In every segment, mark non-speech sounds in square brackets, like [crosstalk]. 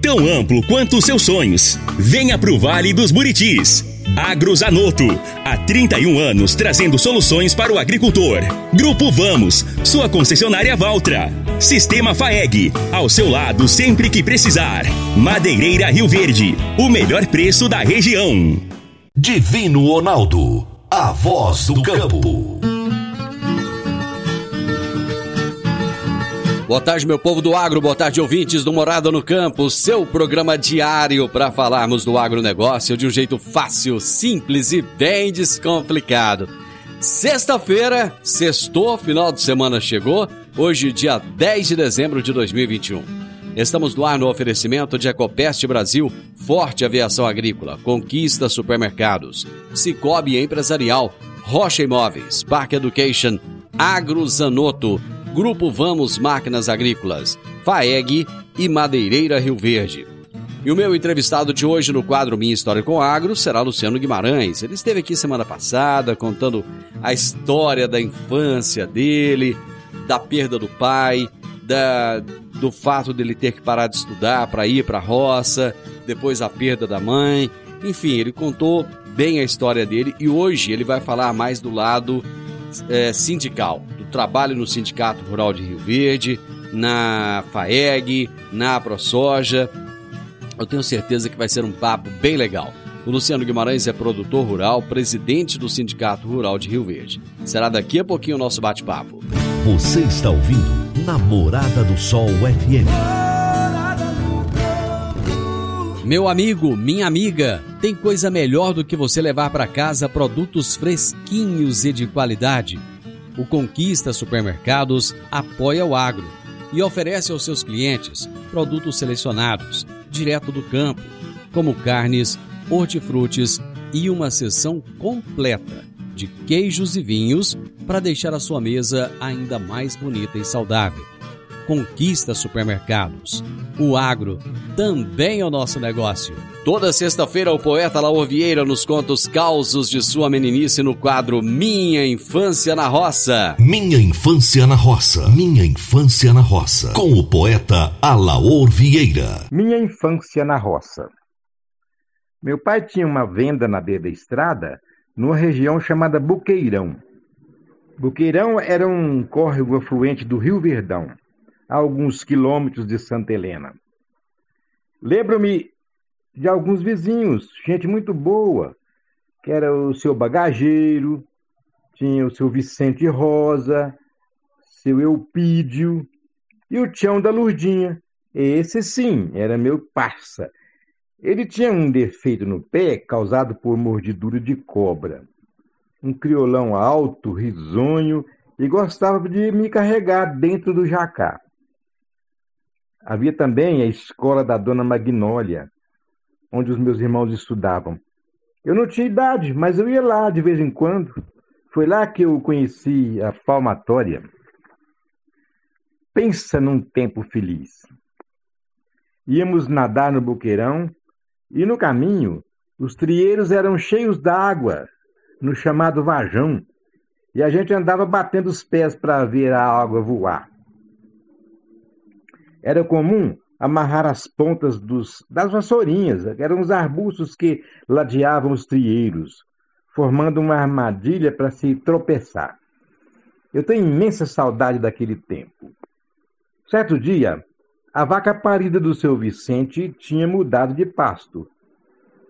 tão amplo quanto os seus sonhos. Venha pro Vale dos Buritis. Agrozanoto, há 31 anos trazendo soluções para o agricultor. Grupo Vamos, sua concessionária Valtra. Sistema FAEG, ao seu lado sempre que precisar. Madeireira Rio Verde, o melhor preço da região. Divino Ronaldo, a voz do campo. Boa tarde, meu povo do agro, boa tarde, ouvintes do Morada no Campo, seu programa diário para falarmos do agronegócio de um jeito fácil, simples e bem descomplicado. Sexta-feira, sextou, final de semana chegou, hoje, dia 10 de dezembro de 2021. Estamos no ar no oferecimento de Ecopest Brasil, Forte Aviação Agrícola, Conquista Supermercados, Cicobi Empresarial, Rocha Imóveis, Park Education, Agro Zanoto, Grupo Vamos Máquinas Agrícolas, FAEG e Madeireira Rio Verde. E o meu entrevistado de hoje no quadro Minha História com Agro será Luciano Guimarães. Ele esteve aqui semana passada contando a história da infância dele, da perda do pai, da, do fato dele ter que parar de estudar para ir para a roça, depois a perda da mãe. Enfim, ele contou bem a história dele e hoje ele vai falar mais do lado é, sindical, trabalho no Sindicato Rural de Rio Verde, na FAEG, na ProSoja. Eu tenho certeza que vai ser um papo bem legal. O Luciano Guimarães é produtor rural, presidente do Sindicato Rural de Rio Verde. Será daqui a pouquinho o nosso bate-papo. Você está ouvindo Namorada do Sol FM. Meu amigo, minha amiga, tem coisa melhor do que você levar para casa produtos fresquinhos e de qualidade o Conquista Supermercados apoia o agro e oferece aos seus clientes produtos selecionados, direto do campo, como carnes, hortifrutis e uma seção completa de queijos e vinhos para deixar a sua mesa ainda mais bonita e saudável. Conquista Supermercados. O agro também é o nosso negócio. Toda sexta-feira, o poeta Laor Vieira nos conta os causos de sua meninice no quadro Minha Infância na Roça. Minha Infância na Roça. Minha Infância na Roça. Com o poeta Alaor Vieira. Minha Infância na Roça. Meu pai tinha uma venda na beira da estrada, numa região chamada Buqueirão. Buqueirão era um córrego afluente do Rio Verdão, a alguns quilômetros de Santa Helena. Lembro-me de alguns vizinhos, gente muito boa, que era o seu bagageiro, tinha o seu Vicente Rosa, seu Eupídio e o Tião da Lurdinha. Esse sim era meu parça. Ele tinha um defeito no pé causado por mordidura de cobra. Um criolão alto, risonho e gostava de me carregar dentro do jacá. Havia também a escola da dona Magnólia, onde os meus irmãos estudavam. Eu não tinha idade, mas eu ia lá de vez em quando. Foi lá que eu conheci a palmatória. Pensa num tempo feliz. Íamos nadar no buqueirão e no caminho os trieiros eram cheios d'água, no chamado vajão, e a gente andava batendo os pés para ver a água voar. Era comum amarrar as pontas dos, das vassourinhas, eram os arbustos que ladeavam os trieiros, formando uma armadilha para se tropeçar. Eu tenho imensa saudade daquele tempo. Certo dia, a vaca parida do seu Vicente tinha mudado de pasto.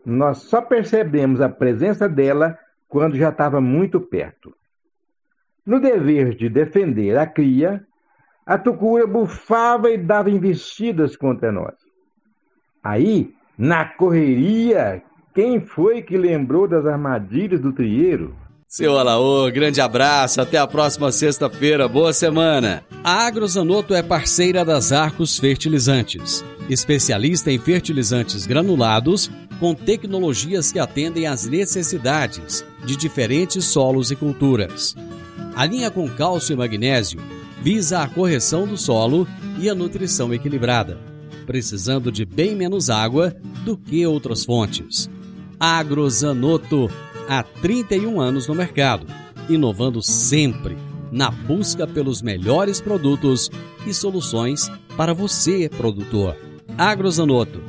Nós só percebemos a presença dela quando já estava muito perto. No dever de defender a cria, a tucura bufava e dava investidas contra nós. Aí, na correria, quem foi que lembrou das armadilhas do trieiro? Seu Alaô, grande abraço, até a próxima sexta-feira, boa semana. A Agrozanoto é parceira das Arcos Fertilizantes, especialista em fertilizantes granulados com tecnologias que atendem às necessidades de diferentes solos e culturas. A linha com cálcio e magnésio visa a correção do solo e a nutrição equilibrada, precisando de bem menos água do que outras fontes. Agrozanoto, há 31 anos no mercado, inovando sempre na busca pelos melhores produtos e soluções para você, produtor. Agrozanoto,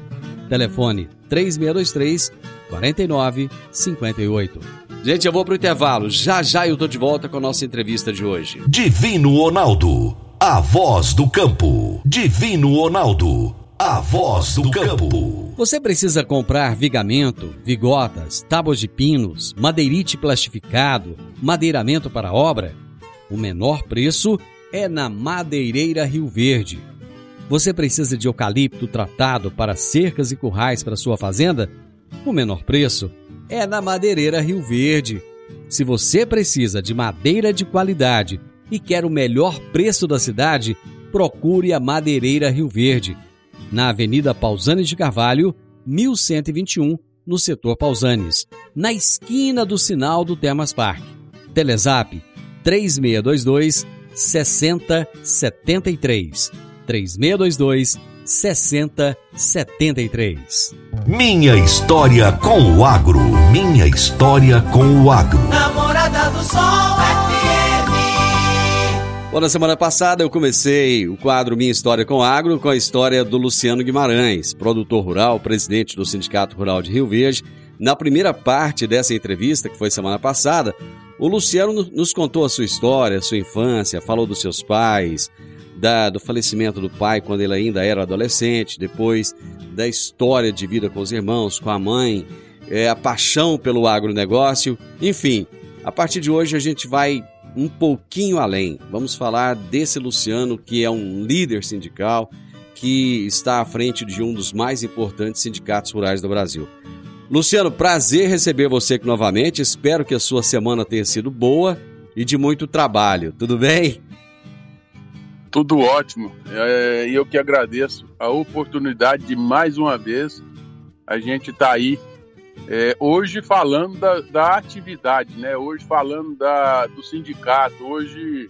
telefone 3623 4958. Gente, eu vou pro intervalo. Já já eu tô de volta com a nossa entrevista de hoje. Divino Ronaldo, a voz do campo. Divino Ronaldo, a voz do campo. Você precisa comprar vigamento, vigotas, tábuas de pinos, madeirite plastificado, madeiramento para obra? O menor preço é na Madeireira Rio Verde. Você precisa de eucalipto tratado para cercas e currais para sua fazenda? O menor preço é na Madeireira Rio Verde. Se você precisa de madeira de qualidade e quer o melhor preço da cidade, procure a Madeireira Rio Verde, na Avenida Pausanes de Carvalho, 1121, no setor Pausanes, na esquina do sinal do Termas Park. Telezap 3622 6073. 3622 6073. Minha história com o agro. Minha história com o agro. Namorada do Sol FM. Bom, na semana passada eu comecei o quadro Minha História com o Agro com a história do Luciano Guimarães, produtor rural, presidente do Sindicato Rural de Rio Verde. Na primeira parte dessa entrevista, que foi semana passada, o Luciano nos contou a sua história, a sua infância, falou dos seus pais, da, do falecimento do pai quando ele ainda era adolescente, depois da história de vida com os irmãos, com a mãe, é, a paixão pelo agronegócio. Enfim, a partir de hoje a gente vai um pouquinho além. Vamos falar desse Luciano, que é um líder sindical, que está à frente de um dos mais importantes sindicatos rurais do Brasil. Luciano, prazer receber você aqui novamente. Espero que a sua semana tenha sido boa e de muito trabalho. Tudo bem? Tudo ótimo. É, e eu que agradeço a oportunidade de mais uma vez a gente estar tá aí é, hoje falando da, da, atividade, né? Hoje falando da, do sindicato, hoje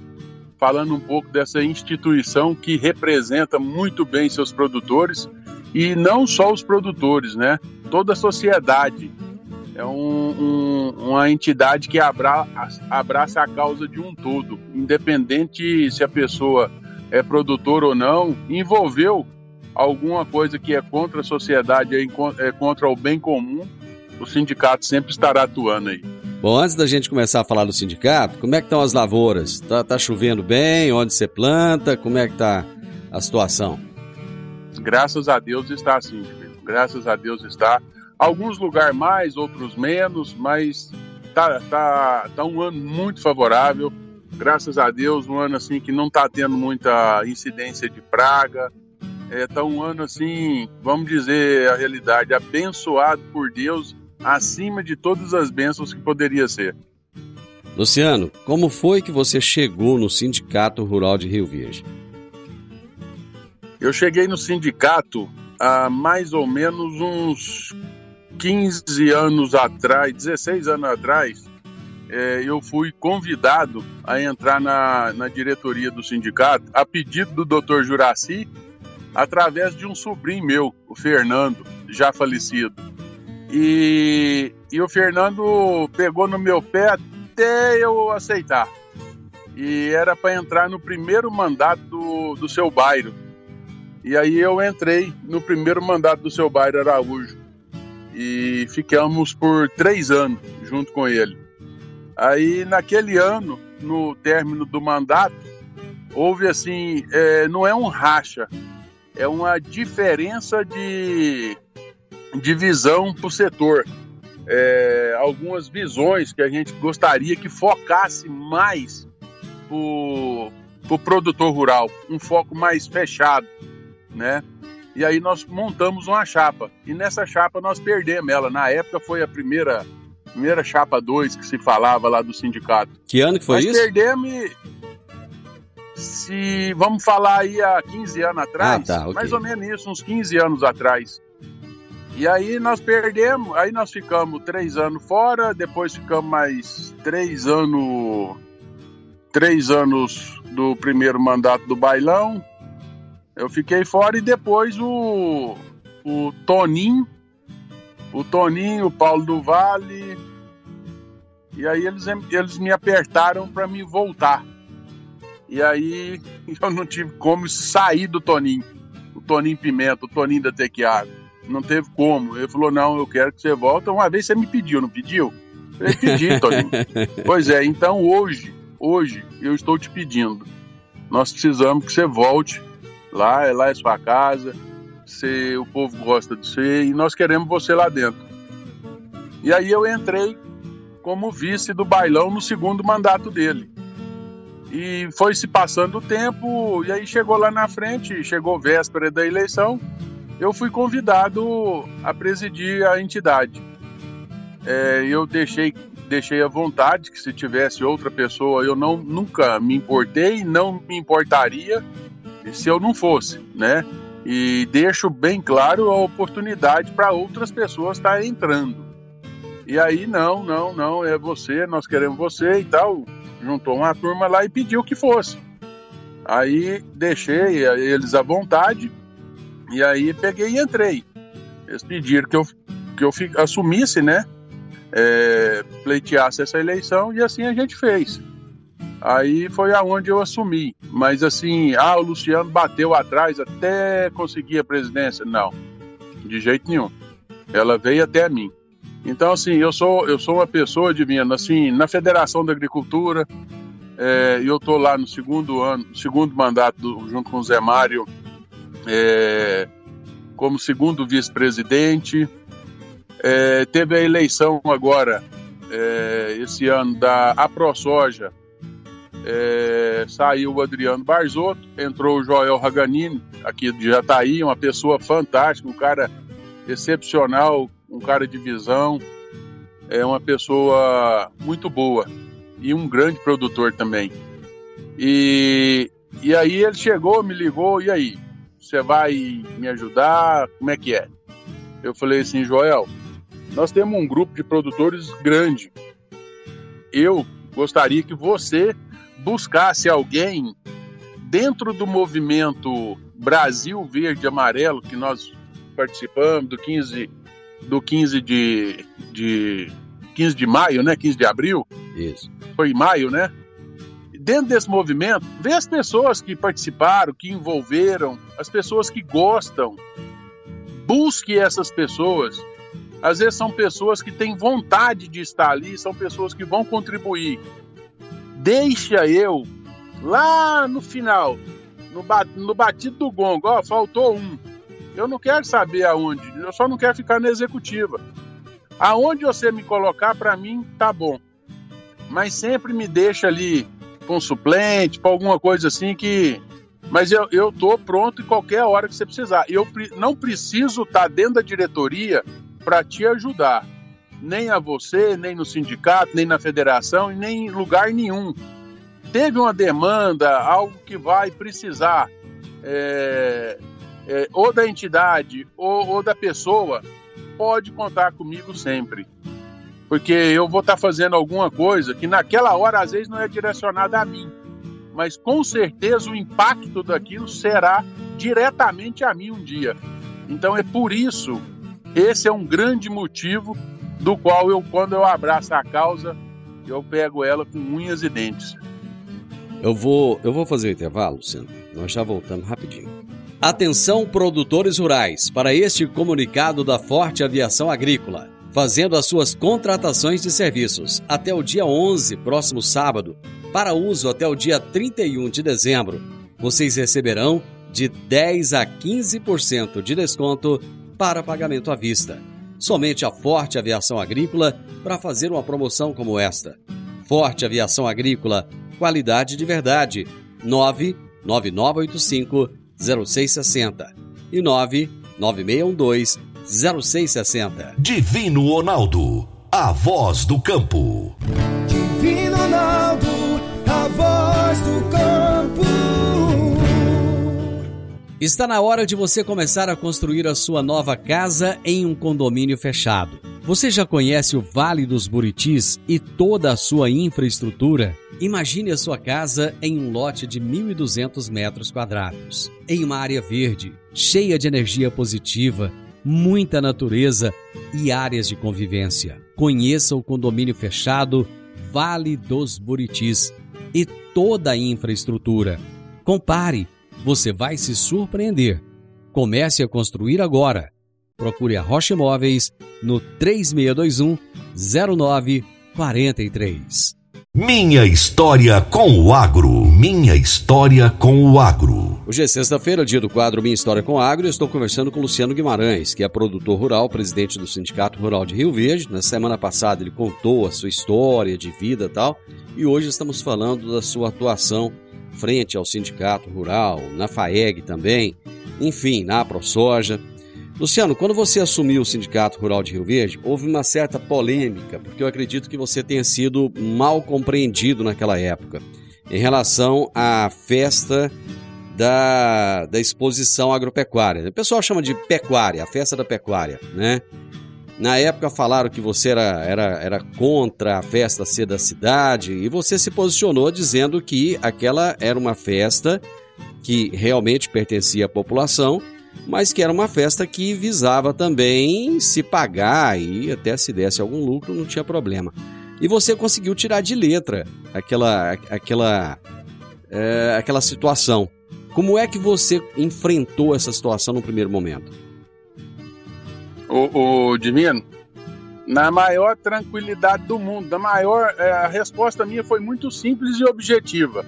falando um pouco dessa instituição que representa muito bem seus produtores e não só os produtores, né? Toda a sociedade. É um, um, uma entidade que abra, abraça a causa de um todo, independente se a pessoa é produtor ou não, envolveu alguma coisa que é contra a sociedade, é contra o bem comum, o sindicato sempre estará atuando aí. Bom, antes da gente começar a falar do sindicato, como é que estão as lavouras? Tá, tá chovendo bem? Onde você planta? Como é que tá a situação? Graças a Deus está assim, graças a Deus está. Alguns lugares mais, outros menos, mas tá, tá, tá um ano muito favorável graças a Deus, um ano assim que não está tendo muita incidência de praga. É tá um ano assim, vamos dizer a realidade, abençoado por Deus acima de todas as bênçãos que poderia ser. Luciano, como foi que você chegou no Sindicato Rural de Rio Verde? Eu cheguei no sindicato há mais ou menos uns 15 anos atrás, 16 anos atrás, é, eu fui convidado a entrar na, na diretoria do sindicato a pedido do doutor Juraci, através de um sobrinho meu, o Fernando, já falecido. E, e o Fernando pegou no meu pé até eu aceitar. E era para entrar no primeiro mandato do, do seu bairro. E aí eu entrei no primeiro mandato do seu bairro Araújo. E ficamos por três anos junto com ele. Aí, naquele ano, no término do mandato, houve assim: é, não é um racha, é uma diferença de, de visão para o setor. É, algumas visões que a gente gostaria que focasse mais para o produtor rural, um foco mais fechado, né? E aí nós montamos uma chapa. E nessa chapa nós perdemos ela. Na época foi a primeira primeira chapa 2 que se falava lá do sindicato. Que ano que foi Nós isso? perdemos, se vamos falar aí há 15 anos atrás, Ah, tá, ok. mais ou menos isso, uns 15 anos atrás. E aí nós perdemos, aí nós ficamos três anos fora, depois ficamos mais três anos, três anos do primeiro mandato do bailão. Eu fiquei fora e depois o, o Toninho, o Toninho, o Paulo do Vale, e aí eles, eles me apertaram para me voltar. E aí [laughs] eu não tive como sair do Toninho. O Toninho Pimenta, o Toninho da Tequiago. Não teve como. Ele falou: não, eu quero que você volte. Uma vez você me pediu, não pediu? Eu pedi, Toninho. [laughs] pois é, então hoje, hoje, eu estou te pedindo. Nós precisamos que você volte. Lá, lá é sua casa. Você, o povo gosta de você e nós queremos você lá dentro. E aí eu entrei como vice do bailão no segundo mandato dele. E foi se passando o tempo, e aí chegou lá na frente, chegou véspera da eleição, eu fui convidado a presidir a entidade. É, eu deixei, deixei à vontade que se tivesse outra pessoa, eu não nunca me importei, não me importaria se eu não fosse, né? E deixo bem claro a oportunidade para outras pessoas estar entrando. E aí, não, não, não, é você, nós queremos você e tal. Juntou uma turma lá e pediu que fosse. Aí deixei eles à vontade e aí peguei e entrei. Eles pediram que eu, que eu assumisse, né? É, pleiteasse essa eleição e assim a gente fez. Aí foi aonde eu assumi. Mas assim, ah, o Luciano bateu atrás até conseguir a presidência. Não, de jeito nenhum. Ela veio até mim. Então, assim, eu sou, eu sou uma pessoa, divina, assim, na Federação da Agricultura, é, eu estou lá no segundo ano, segundo mandato, do, junto com o Zé Mário, é, como segundo vice-presidente. É, teve a eleição agora, é, esse ano, da AproSoja, é, saiu o Adriano Barzotto, entrou o Joel Raganini, aqui de Jataí, uma pessoa fantástica, um cara excepcional, um cara de visão, é uma pessoa muito boa e um grande produtor também. E, e aí ele chegou, me ligou, e aí? Você vai me ajudar? Como é que é? Eu falei assim, Joel, nós temos um grupo de produtores grande. Eu gostaria que você buscasse alguém dentro do movimento Brasil Verde Amarelo, que nós participamos, do 15, do 15 de, de 15 de maio, né? 15 de abril. Isso. Foi em maio, né? Dentro desse movimento, vê as pessoas que participaram, que envolveram, as pessoas que gostam. Busque essas pessoas. Às vezes são pessoas que têm vontade de estar ali, são pessoas que vão contribuir. Deixa eu, lá no final, no, no batido do gongo, ó, faltou um. Eu não quero saber aonde, eu só não quero ficar na executiva. Aonde você me colocar, para mim, tá bom. Mas sempre me deixa ali com suplente, para alguma coisa assim que. Mas eu, eu tô pronto em qualquer hora que você precisar. Eu não preciso estar tá dentro da diretoria para te ajudar. Nem a você, nem no sindicato, nem na federação, nem em lugar nenhum. Teve uma demanda, algo que vai precisar, é, é, ou da entidade ou, ou da pessoa, pode contar comigo sempre. Porque eu vou estar tá fazendo alguma coisa que naquela hora às vezes não é direcionada a mim, mas com certeza o impacto daquilo será diretamente a mim um dia. Então é por isso, esse é um grande motivo do qual eu, quando eu abraço a causa, eu pego ela com unhas e dentes. Eu vou, eu vou fazer o intervalo, Luciano. Nós já voltamos rapidinho. Atenção, produtores rurais, para este comunicado da Forte Aviação Agrícola. Fazendo as suas contratações de serviços até o dia 11, próximo sábado, para uso até o dia 31 de dezembro, vocês receberão de 10 a 15% de desconto para pagamento à vista. Somente a Forte Aviação Agrícola para fazer uma promoção como esta. Forte Aviação Agrícola, qualidade de verdade. 99985 0660 e 99612 0660. Divino Ronaldo, a voz do campo. Está na hora de você começar a construir a sua nova casa em um condomínio fechado. Você já conhece o Vale dos Buritis e toda a sua infraestrutura? Imagine a sua casa em um lote de 1.200 metros quadrados, em uma área verde, cheia de energia positiva, muita natureza e áreas de convivência. Conheça o condomínio fechado Vale dos Buritis e toda a infraestrutura. Compare, você vai se surpreender. Comece a construir agora. Procure a Rocha Imóveis no 3621 0943. Minha história com o agro. Minha história com o agro. Hoje é sexta-feira, dia do quadro Minha História com o Agro, e estou conversando com Luciano Guimarães, que é produtor rural, presidente do Sindicato Rural de Rio Verde. Na semana passada ele contou a sua história de vida e tal, e hoje estamos falando da sua atuação frente ao Sindicato Rural, na FAEG também, enfim, na ProSoja. Luciano, quando você assumiu o Sindicato Rural de Rio Verde, houve uma certa polêmica, porque eu acredito que você tenha sido mal compreendido naquela época, em relação à festa da, da exposição agropecuária. O pessoal chama de pecuária, a festa da pecuária, né? Na época falaram que você era, era, era contra a festa ser da cidade e você se posicionou dizendo que aquela era uma festa que realmente pertencia à população mas que era uma festa que visava também se pagar e até se desse algum lucro não tinha problema. E você conseguiu tirar de letra aquela aquela é, aquela situação. Como é que você enfrentou essa situação no primeiro momento? O, o Divino, na maior tranquilidade do mundo, na maior é, a resposta minha foi muito simples e objetiva.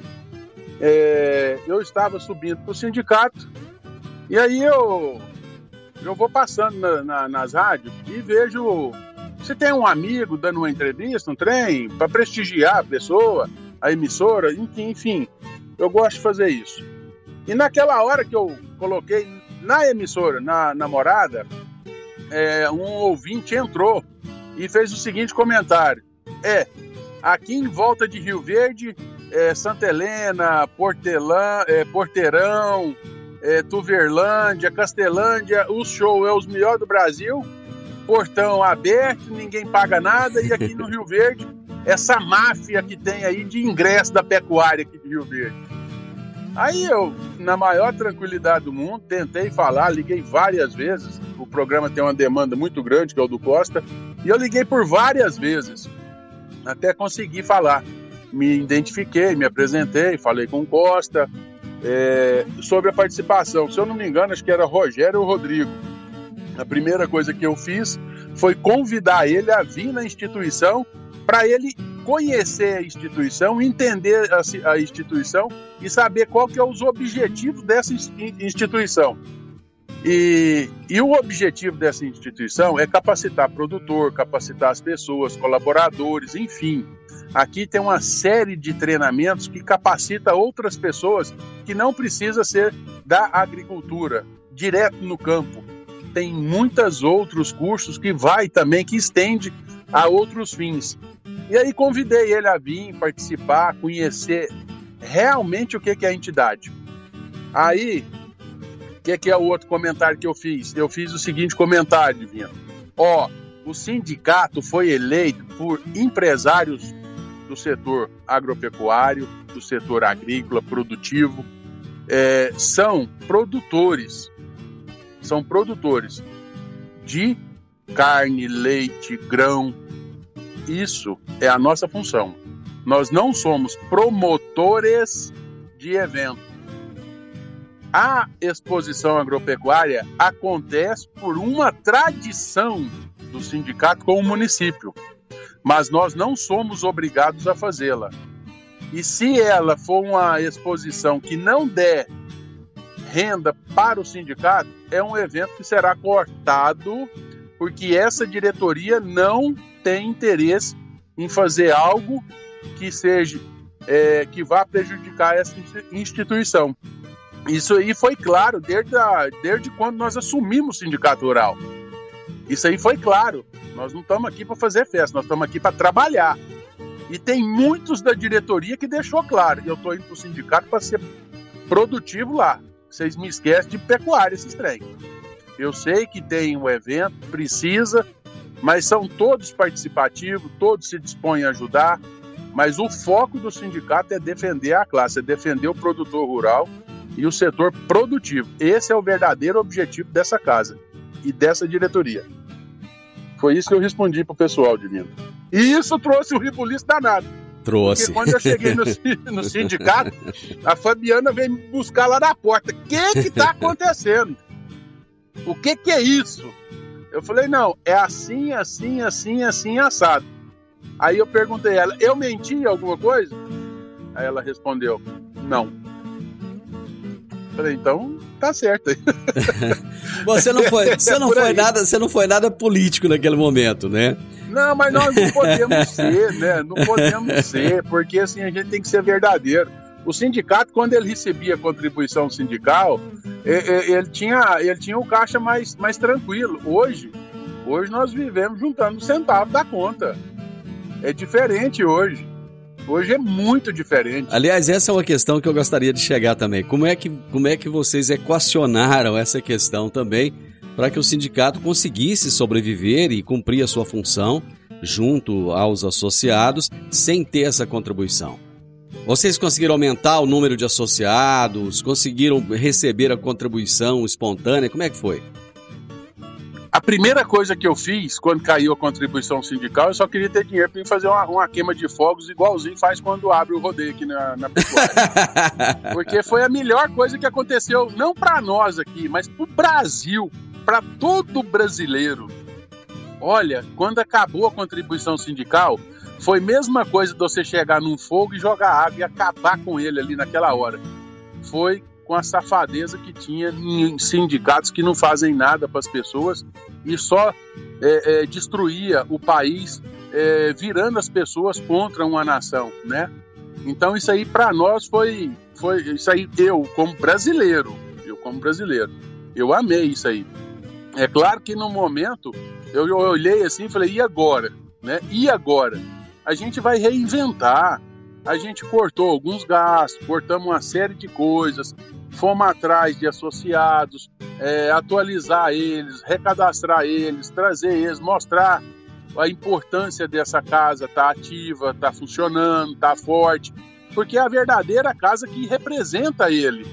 É, eu estava subindo para o sindicato e aí eu, eu vou passando na, na, nas rádios e vejo se tem um amigo dando uma entrevista, um trem, para prestigiar a pessoa, a emissora, enfim, enfim. Eu gosto de fazer isso. E naquela hora que eu coloquei na emissora, na namorada, é, um ouvinte entrou e fez o seguinte comentário: É, aqui em volta de Rio Verde, é, Santa Helena, Portelã, é, Porteirão, é, Tuverlândia, Castelândia, o show é os melhores do Brasil, portão aberto, ninguém paga nada, e aqui no [laughs] Rio Verde, essa máfia que tem aí de ingresso da pecuária aqui de Rio Verde. Aí eu, na maior tranquilidade do mundo, tentei falar, liguei várias vezes. O programa tem uma demanda muito grande, que é o do Costa, e eu liguei por várias vezes, até conseguir falar. Me identifiquei, me apresentei, falei com o Costa, é, sobre a participação. Se eu não me engano, acho que era Rogério ou Rodrigo. A primeira coisa que eu fiz foi convidar ele a vir na instituição para ele conhecer a instituição, entender a, a, instituição e saber qual que é os objetivos dessa instituição. E, e o objetivo dessa instituição é capacitar produtor, capacitar as pessoas, colaboradores, enfim, Aqui tem uma série de treinamentos que capacita outras pessoas que não precisa ser da agricultura, direto no campo. Tem muitos outros cursos que vai também, que estende a outros fins. E aí convidei ele a vir participar, conhecer realmente o que é a entidade. Aí, o que, é o outro comentário que eu fiz? Eu fiz o seguinte comentário, Divino. Ó, o sindicato foi eleito por empresários do setor agropecuário, do setor agrícola, produtivo, é, são produtores, são produtores de carne, leite, grão. Isso é a nossa função. Nós não somos promotores de evento. A exposição agropecuária acontece por uma tradição do sindicato com o município mas nós não somos obrigados a fazê-la. E se ela for uma exposição que não der renda para o sindicato, é um evento que será cortado, porque essa diretoria não tem interesse em fazer algo que seja é, que vá prejudicar essa instituição. Isso aí foi claro desde, a, desde quando nós assumimos o sindicato rural. Isso aí foi claro. Nós não estamos aqui para fazer festa, nós estamos aqui para trabalhar. E tem muitos da diretoria que deixou claro. Eu estou indo para o sindicato para ser produtivo lá. Vocês me esquecem de pecuária esses trem. Eu sei que tem um evento, precisa, mas são todos participativos, todos se dispõem a ajudar. Mas o foco do sindicato é defender a classe, é defender o produtor rural e o setor produtivo. Esse é o verdadeiro objetivo dessa casa e dessa diretoria. Foi isso que eu respondi pro pessoal, Divino. E isso trouxe um ribuliço danado. Trouxe. Porque quando eu cheguei no, [laughs] no, sindicato, a Fabiana veio me buscar lá na porta. O que que tá [laughs] acontecendo? O que que é isso? Eu falei, não, é assim, assim, assim, assim, assado. Aí eu perguntei a ela, eu menti alguma coisa? Aí ela respondeu, não. Falei, então tá certo [laughs] aí. você não foi, você não é foi nada, você não foi nada político naquele momento, né? Não, mas nós não podemos ser, né? Não podemos ser, porque assim a gente tem que ser verdadeiro. O sindicato, quando ele recebia contribuição sindical, ele, tinha, ele tinha o caixa mais, mais tranquilo. Hoje, hoje nós vivemos juntando centavos da conta. É diferente hoje. Hoje é muito diferente. Aliás, essa é uma questão que eu gostaria de chegar também. Como é que, como é que vocês equacionaram essa questão também para que o sindicato conseguisse sobreviver e cumprir a sua função junto aos associados sem ter essa contribuição? Vocês conseguiram aumentar o número de associados? Conseguiram receber a contribuição espontânea? Como é que foi? A primeira coisa que eu fiz quando caiu a contribuição sindical, eu só queria ter dinheiro para fazer uma, uma, queima de fogos igualzinho faz quando abre o rodeio aqui na, na [laughs] Porque foi a melhor coisa que aconteceu, não para nós aqui, mas para o Brasil, para todo brasileiro. Olha, quando acabou a contribuição sindical, foi a mesma coisa de você chegar num fogo e jogar água e acabar com ele ali naquela hora. Foi com a safadeza que tinha em sindicatos que não fazem nada para as pessoas e só é, é, destruía o país, é, virando as pessoas contra uma nação, né? Então isso aí para nós foi, foi isso aí eu como brasileiro, eu como brasileiro, eu amei isso aí. É claro que no momento eu, olhei assim e falei e agora, né? E agora? A gente vai reinventar, a gente cortou alguns gastos, cortamos uma série de coisas, fomos atrás de associados, é, atualizar eles, recadastrar eles, trazer eles, mostrar a importância dessa casa tá ativa, tá funcionando, tá forte, porque é a verdadeira casa que representa ele.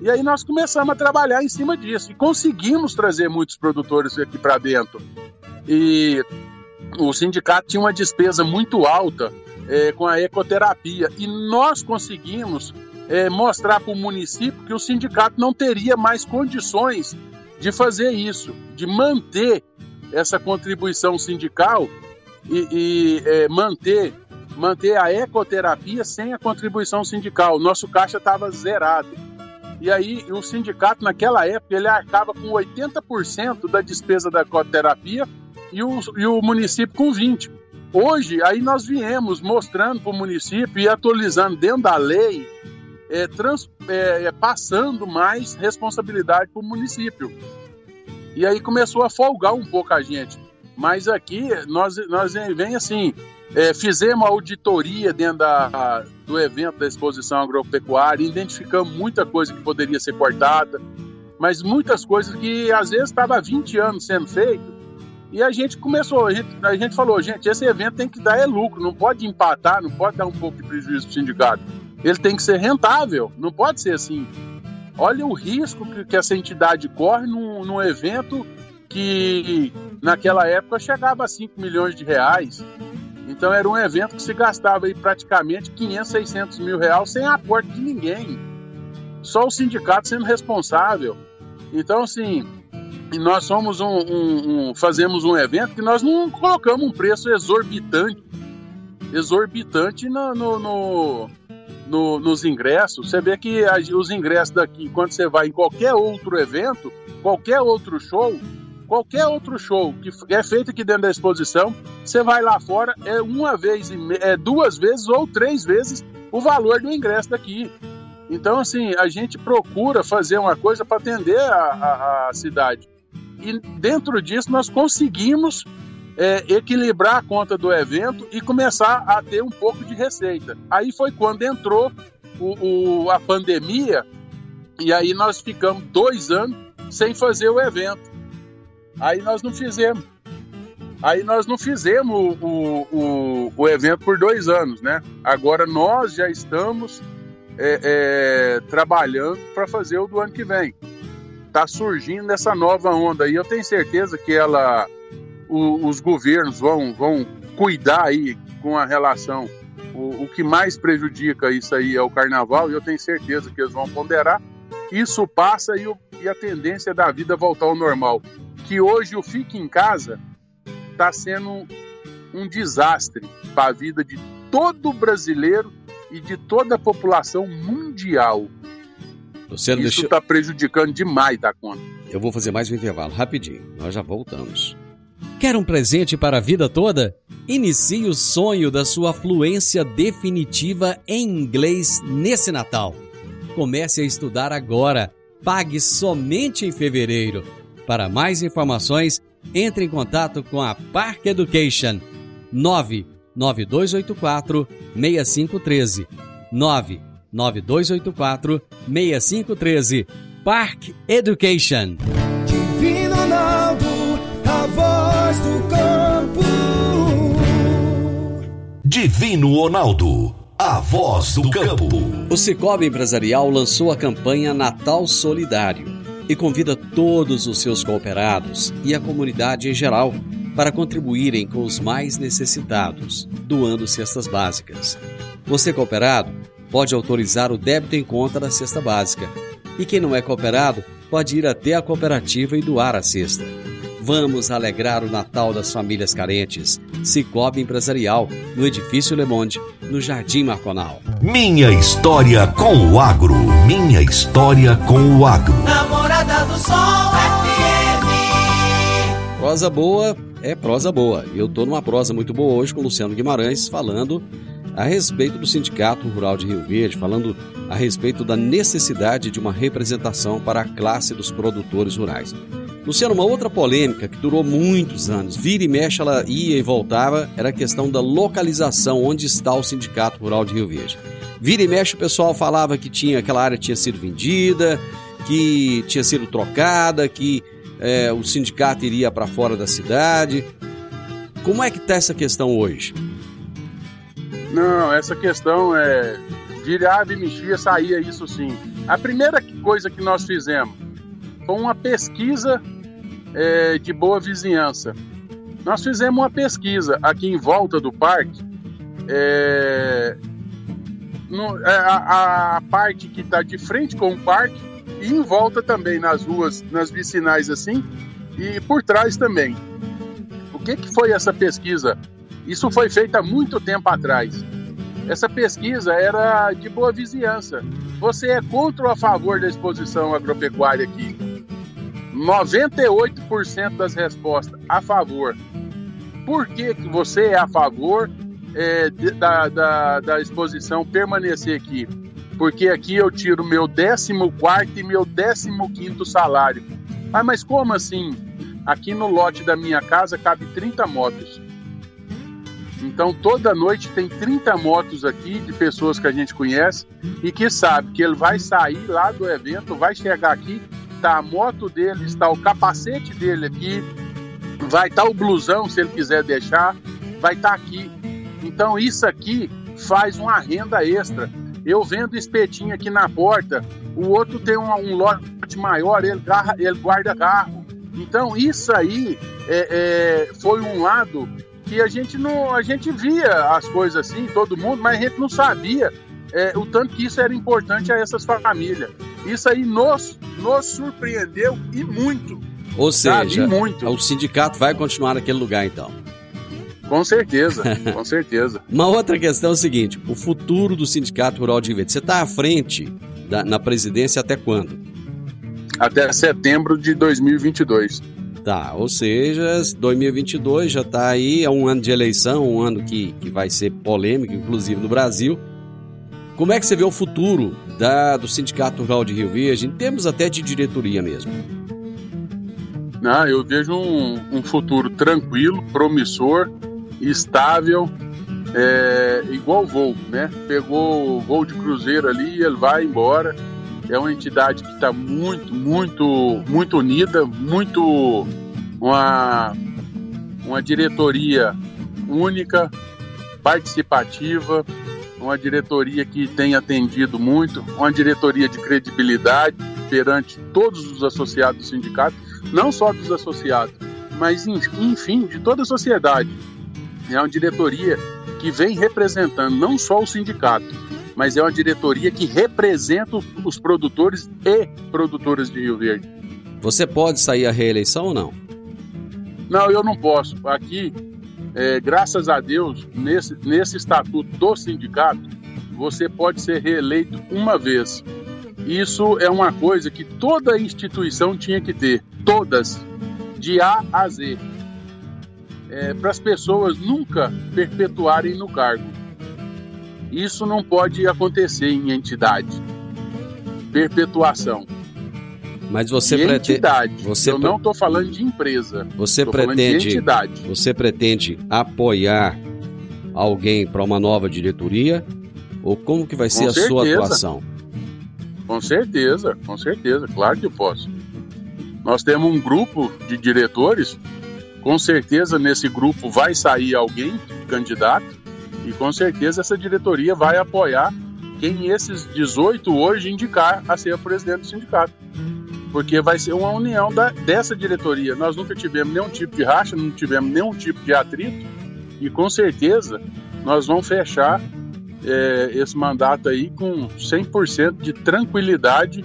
E aí nós começamos a trabalhar em cima disso e conseguimos trazer muitos produtores aqui para dentro. E o sindicato tinha uma despesa muito alta é, com a ecoterapia e nós conseguimos é, mostrar para o município que o sindicato não teria mais condições de fazer isso, de manter essa contribuição sindical e, e é, manter, manter a ecoterapia sem a contribuição sindical. Nosso caixa estava zerado. E aí o sindicato, naquela época, ele arcava com 80% da despesa da ecoterapia e o, e o município com 20%. Hoje, aí nós viemos mostrando para o município e atualizando dentro da lei é, trans, é, é, passando mais responsabilidade para o município. E aí começou a folgar um pouco a gente. Mas aqui nós, nós vem assim, é, fizemos auditoria dentro da, do evento da exposição agropecuária, identificamos muita coisa que poderia ser cortada, mas muitas coisas que às vezes estava há 20 anos sendo feito. E a gente começou, a gente, a gente falou, gente, esse evento tem que dar é lucro, não pode empatar, não pode dar um pouco de prejuízo para o sindicato ele tem que ser rentável, não pode ser assim. Olha o risco que, que essa entidade corre num, num evento que naquela época chegava a 5 milhões de reais. Então era um evento que se gastava aí praticamente 500, 600 mil reais sem aporte de ninguém. Só o sindicato sendo responsável. Então, assim, nós somos um, um, um, fazemos um evento que nós não colocamos um preço exorbitante, exorbitante no, no, no no, nos ingressos, você vê que os ingressos daqui, quando você vai em qualquer outro evento, qualquer outro show, qualquer outro show que é feito aqui dentro da exposição, você vai lá fora, é uma vez, é duas vezes ou três vezes o valor do ingresso daqui. Então, assim, a gente procura fazer uma coisa para atender a, a, a cidade. E dentro disso, nós conseguimos é, equilibrar a conta do evento e começar a ter um pouco de receita. Aí foi quando entrou o, o, a pandemia e aí nós ficamos dois anos sem fazer o evento. Aí nós não fizemos. Aí nós não fizemos o, o, o evento por dois anos, né? Agora nós já estamos é, é, trabalhando para fazer o do ano que vem. Tá surgindo essa nova onda aí. Eu tenho certeza que ela, o, os governos vão, vão cuidar aí com a relação. O, o que mais prejudica isso aí é o carnaval e eu tenho certeza que eles vão ponderar. Isso passa e, o, e a tendência da vida voltar ao normal. Que hoje o fique em casa está sendo um desastre para a vida de todo brasileiro e de toda a população mundial. Luciano, Isso está deixa... prejudicando demais da conta. Eu vou fazer mais um intervalo, rapidinho. Nós já voltamos. Quer um presente para a vida toda? Inicie o sonho da sua fluência definitiva em inglês nesse Natal. Comece a estudar agora. Pague somente em fevereiro. Para mais informações, entre em contato com a Park Education 99284 6513 99284 6513 Park Education. Divino Ronaldo, a voz do campo. Divino Ronaldo, a voz do campo. O Cicobi Empresarial lançou a campanha Natal Solidário e convida todos os seus cooperados e a comunidade em geral para contribuírem com os mais necessitados, doando cestas básicas. Você cooperado pode autorizar o débito em conta da cesta básica. E quem não é cooperado pode ir até a cooperativa e doar a cesta. Vamos alegrar o Natal das famílias carentes. Cicobi Empresarial, no Edifício Le Monde, no Jardim Marconal. Minha história com o agro. Minha história com o agro. Namorada do Sol FM. Prosa boa é prosa boa. Eu tô numa prosa muito boa hoje com o Luciano Guimarães falando a respeito do Sindicato Rural de Rio Verde, falando a respeito da necessidade de uma representação para a classe dos produtores rurais. Luciano, uma outra polêmica que durou muitos anos, vira e mexe, ela ia e voltava, era a questão da localização, onde está o Sindicato Rural de Rio Verde. Vira e mexe, o pessoal falava que tinha aquela área tinha sido vendida, que tinha sido trocada, que é, o sindicato iria para fora da cidade. Como é que está essa questão hoje? Não, essa questão é virava e mexia, saía isso sim. A primeira coisa que nós fizemos foi uma pesquisa é, de boa vizinhança. Nós fizemos uma pesquisa aqui em volta do parque, é, no, é, a, a, parte que está de frente com o parque e em volta também nas ruas, nas vicinais assim, e por trás também. O que, que foi essa pesquisa? Isso foi feito há muito tempo atrás. Essa pesquisa era de boa vizinhança. Você é contra ou a favor da exposição agropecuária aqui? 98% das respostas a favor. Por que, que você é a favor é, da, da, da exposição permanecer aqui? Porque aqui eu tiro meu 14 e meu 15 salário. Ah, mas como assim? Aqui no lote da minha casa cabe 30 motos. Então toda noite tem 30 motos aqui de pessoas que a gente conhece e que sabe que ele vai sair lá do evento, vai chegar aqui está a moto dele, está o capacete dele aqui, vai estar tá o blusão se ele quiser deixar, vai estar tá aqui. Então isso aqui faz uma renda extra. Eu vendo espetinho aqui na porta, o outro tem um, um lote maior, ele, ele guarda carro. Então isso aí é, é, foi um lado que a gente não, a gente via as coisas assim, todo mundo, mas a gente não sabia é, o tanto que isso era importante a essas famílias. Isso aí nos, nos surpreendeu e muito. Ou seja, muito. o sindicato vai continuar naquele lugar então. Com certeza, com [laughs] certeza. Uma outra questão é o seguinte: o futuro do Sindicato Rural de Verde. Você está à frente da, na presidência até quando? Até setembro de 2022. Tá, ou seja, 2022 já está aí, é um ano de eleição, um ano que, que vai ser polêmico, inclusive no Brasil. Como é que você vê o futuro da, do Sindicato Rural de Rio Verde, em termos até de diretoria mesmo? Não, eu vejo um, um futuro tranquilo, promissor, estável, é, igual voo, né? Pegou o voo de cruzeiro ali, ele vai embora. É uma entidade que está muito, muito, muito unida, muito uma, uma diretoria única, participativa, uma diretoria que tem atendido muito, uma diretoria de credibilidade perante todos os associados do sindicato, não só dos associados, mas enfim, de toda a sociedade. É uma diretoria que vem representando não só o sindicato, mas é uma diretoria que representa os produtores e produtoras de Rio Verde. Você pode sair à reeleição ou não? Não, eu não posso. Aqui, é, graças a Deus, nesse, nesse estatuto do sindicato, você pode ser reeleito uma vez. Isso é uma coisa que toda instituição tinha que ter, todas, de A a Z, é, para as pessoas nunca perpetuarem no cargo. Isso não pode acontecer em entidade. Perpetuação. Mas você pretende. Você Eu pre... não estou falando de empresa. Você pretende. Você pretende apoiar alguém para uma nova diretoria? Ou como que vai ser com a certeza. sua atuação? Com certeza, com certeza, claro que eu posso. Nós temos um grupo de diretores, com certeza nesse grupo vai sair alguém candidato e com certeza essa diretoria vai apoiar quem esses 18 hoje indicar a ser presidente do sindicato. Porque vai ser uma união da, dessa diretoria. Nós nunca tivemos nenhum tipo de racha, não tivemos nenhum tipo de atrito e com certeza nós vamos fechar é, esse mandato aí com 100% de tranquilidade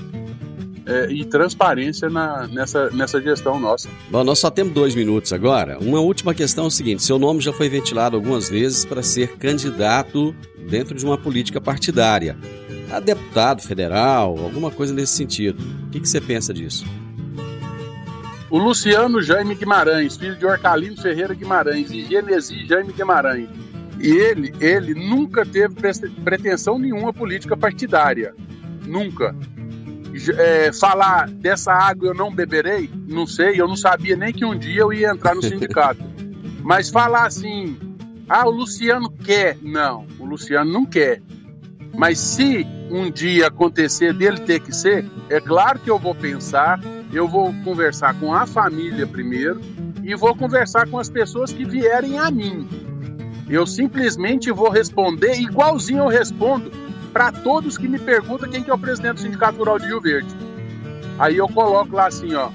é, e transparência na, nessa, nessa gestão nossa. Bom, nós só temos dois minutos agora. Uma última questão é o seguinte: seu nome já foi ventilado algumas vezes para ser candidato dentro de uma política partidária, a deputado federal, alguma coisa nesse sentido. O que, que você pensa disso? O Luciano Jaime Guimarães, filho de Orcalino Ferreira Guimarães e Genesi Jaime Guimarães. E ele, ele nunca teve pretensão nenhuma política partidária. Nunca é, falar dessa água eu não beberei, não sei, eu não sabia nem que um dia eu ia entrar no [laughs] sindicato. Mas falar assim, ah, o Luciano quer. Não, o Luciano não quer. Mas se um dia acontecer dele ter que ser, é claro que eu vou pensar, eu vou conversar com a família primeiro e vou conversar com as pessoas que vierem a mim. Eu simplesmente vou responder igualzinho eu respondo para todos que me perguntam quem que é o presidente do Sindicato Rural de Rio Verde. Aí eu coloco lá assim, ó,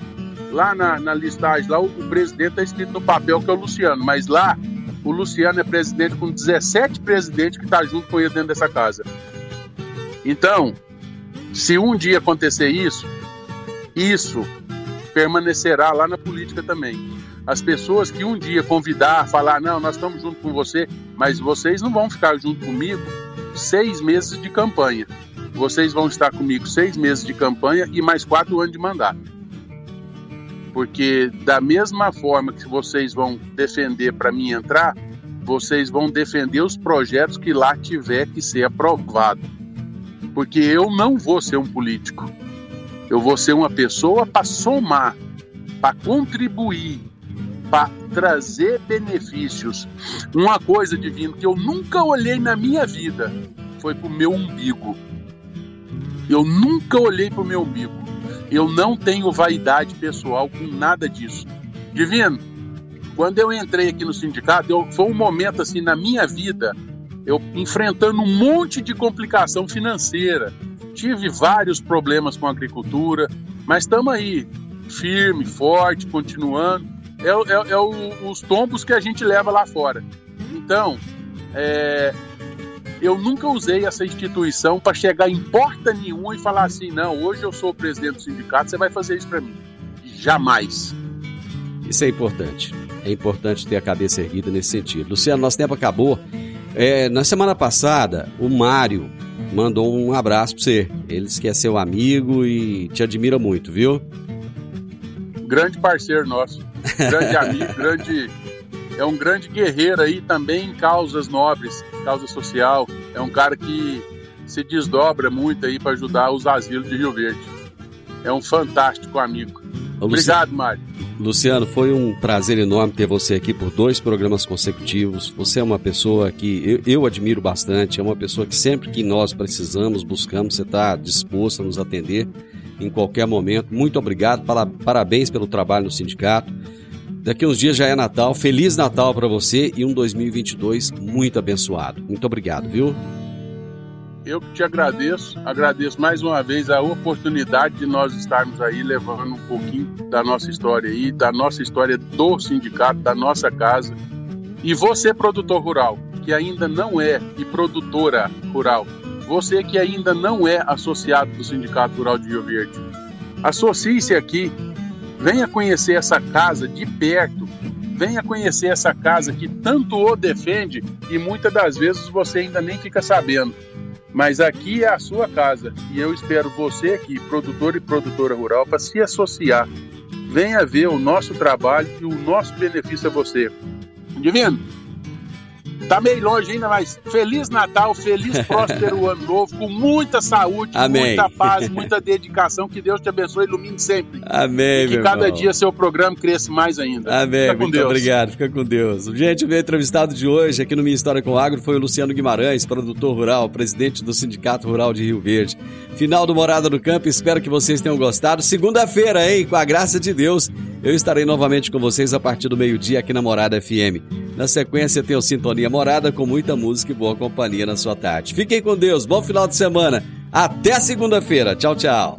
lá na, na listagem, lá o, o presidente está escrito no papel que é o Luciano, mas lá o Luciano é presidente com 17 presidentes que tá junto com ele dentro dessa casa. Então, se um dia acontecer isso, isso permanecerá lá na política também. As pessoas que um dia convidar, falar, não, nós estamos junto com você, mas vocês não vão ficar junto comigo seis meses de campanha. Vocês vão estar comigo seis meses de campanha e mais quatro anos de mandato. Porque da mesma forma que vocês vão defender para mim entrar, vocês vão defender os projetos que lá tiver que ser aprovado. Porque eu não vou ser um político. Eu vou ser uma pessoa para somar, para contribuir, para trazer benefícios. Uma coisa divina que eu nunca olhei na minha vida foi para o meu umbigo. Eu nunca olhei para o meu umbigo. Eu não tenho vaidade pessoal com nada disso. Divino, quando eu entrei aqui no sindicato, eu, foi um momento assim na minha vida, eu enfrentando um monte de complicação financeira. Tive vários problemas com a agricultura, mas estamos aí, firme, forte, continuando é, é, é o, os tombos que a gente leva lá fora. Então, é, eu nunca usei essa instituição para chegar em porta nenhuma e falar assim: não, hoje eu sou o presidente do sindicato, você vai fazer isso para mim. Jamais. Isso é importante. É importante ter a cabeça erguida nesse sentido. Luciano, nosso tempo acabou. É, na semana passada, o Mário mandou um abraço para você. Ele disse que é seu amigo e te admira muito, viu? Grande parceiro nosso grande amigo, grande é um grande guerreiro aí também em causas nobres, causa social. É um cara que se desdobra muito aí para ajudar os asilos de Rio Verde. É um fantástico amigo. Obrigado, Mário. Luciano, foi um prazer enorme ter você aqui por dois programas consecutivos. Você é uma pessoa que eu, eu admiro bastante, é uma pessoa que sempre que nós precisamos, buscamos, você está disposto a nos atender em qualquer momento. Muito obrigado, parabéns pelo trabalho no sindicato. Daqui uns dias já é Natal. Feliz Natal para você e um 2022 muito abençoado. Muito obrigado, viu? Eu que te agradeço, agradeço mais uma vez a oportunidade de nós estarmos aí levando um pouquinho da nossa história aí, da nossa história do sindicato, da nossa casa. E você, produtor rural, que ainda não é, e produtora rural, você que ainda não é associado do Sindicato Rural de Rio Verde, associe-se aqui, venha conhecer essa casa de perto, venha conhecer essa casa que tanto o defende e muitas das vezes você ainda nem fica sabendo. Mas aqui é a sua casa e eu espero você aqui, produtor e produtora rural, para se associar. Venha ver o nosso trabalho e o nosso benefício a você. Divino, Tá meio longe ainda, mas Feliz Natal, feliz [laughs] próspero ano novo, com muita saúde, Amém. muita paz, [laughs] muita dedicação. Que Deus te abençoe e ilumine sempre. Amém, e que cada irmão. dia seu programa cresça mais ainda. Amém, Fica com muito Deus. obrigado, fica com Deus. Gente, o meu entrevistado de hoje aqui no Minha História com o Agro foi o Luciano Guimarães, produtor rural, presidente do Sindicato Rural de Rio Verde. Final do Morada no Campo, espero que vocês tenham gostado. Segunda-feira, hein, com a graça de Deus, eu estarei novamente com vocês a partir do meio-dia aqui na Morada FM. Na sequência tem o Sintonia Morada com muita música e boa companhia na sua tarde. Fiquem com Deus, bom final de semana. Até segunda-feira. Tchau, tchau.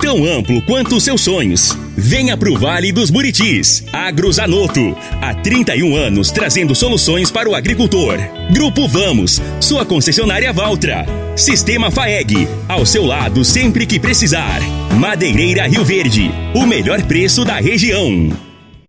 Tão amplo quanto os seus sonhos. Venha pro Vale dos Buritis. Agrozanoto. Há 31 anos trazendo soluções para o agricultor. Grupo Vamos. Sua concessionária Valtra. Sistema FAEG. Ao seu lado sempre que precisar. Madeireira Rio Verde. O melhor preço da região.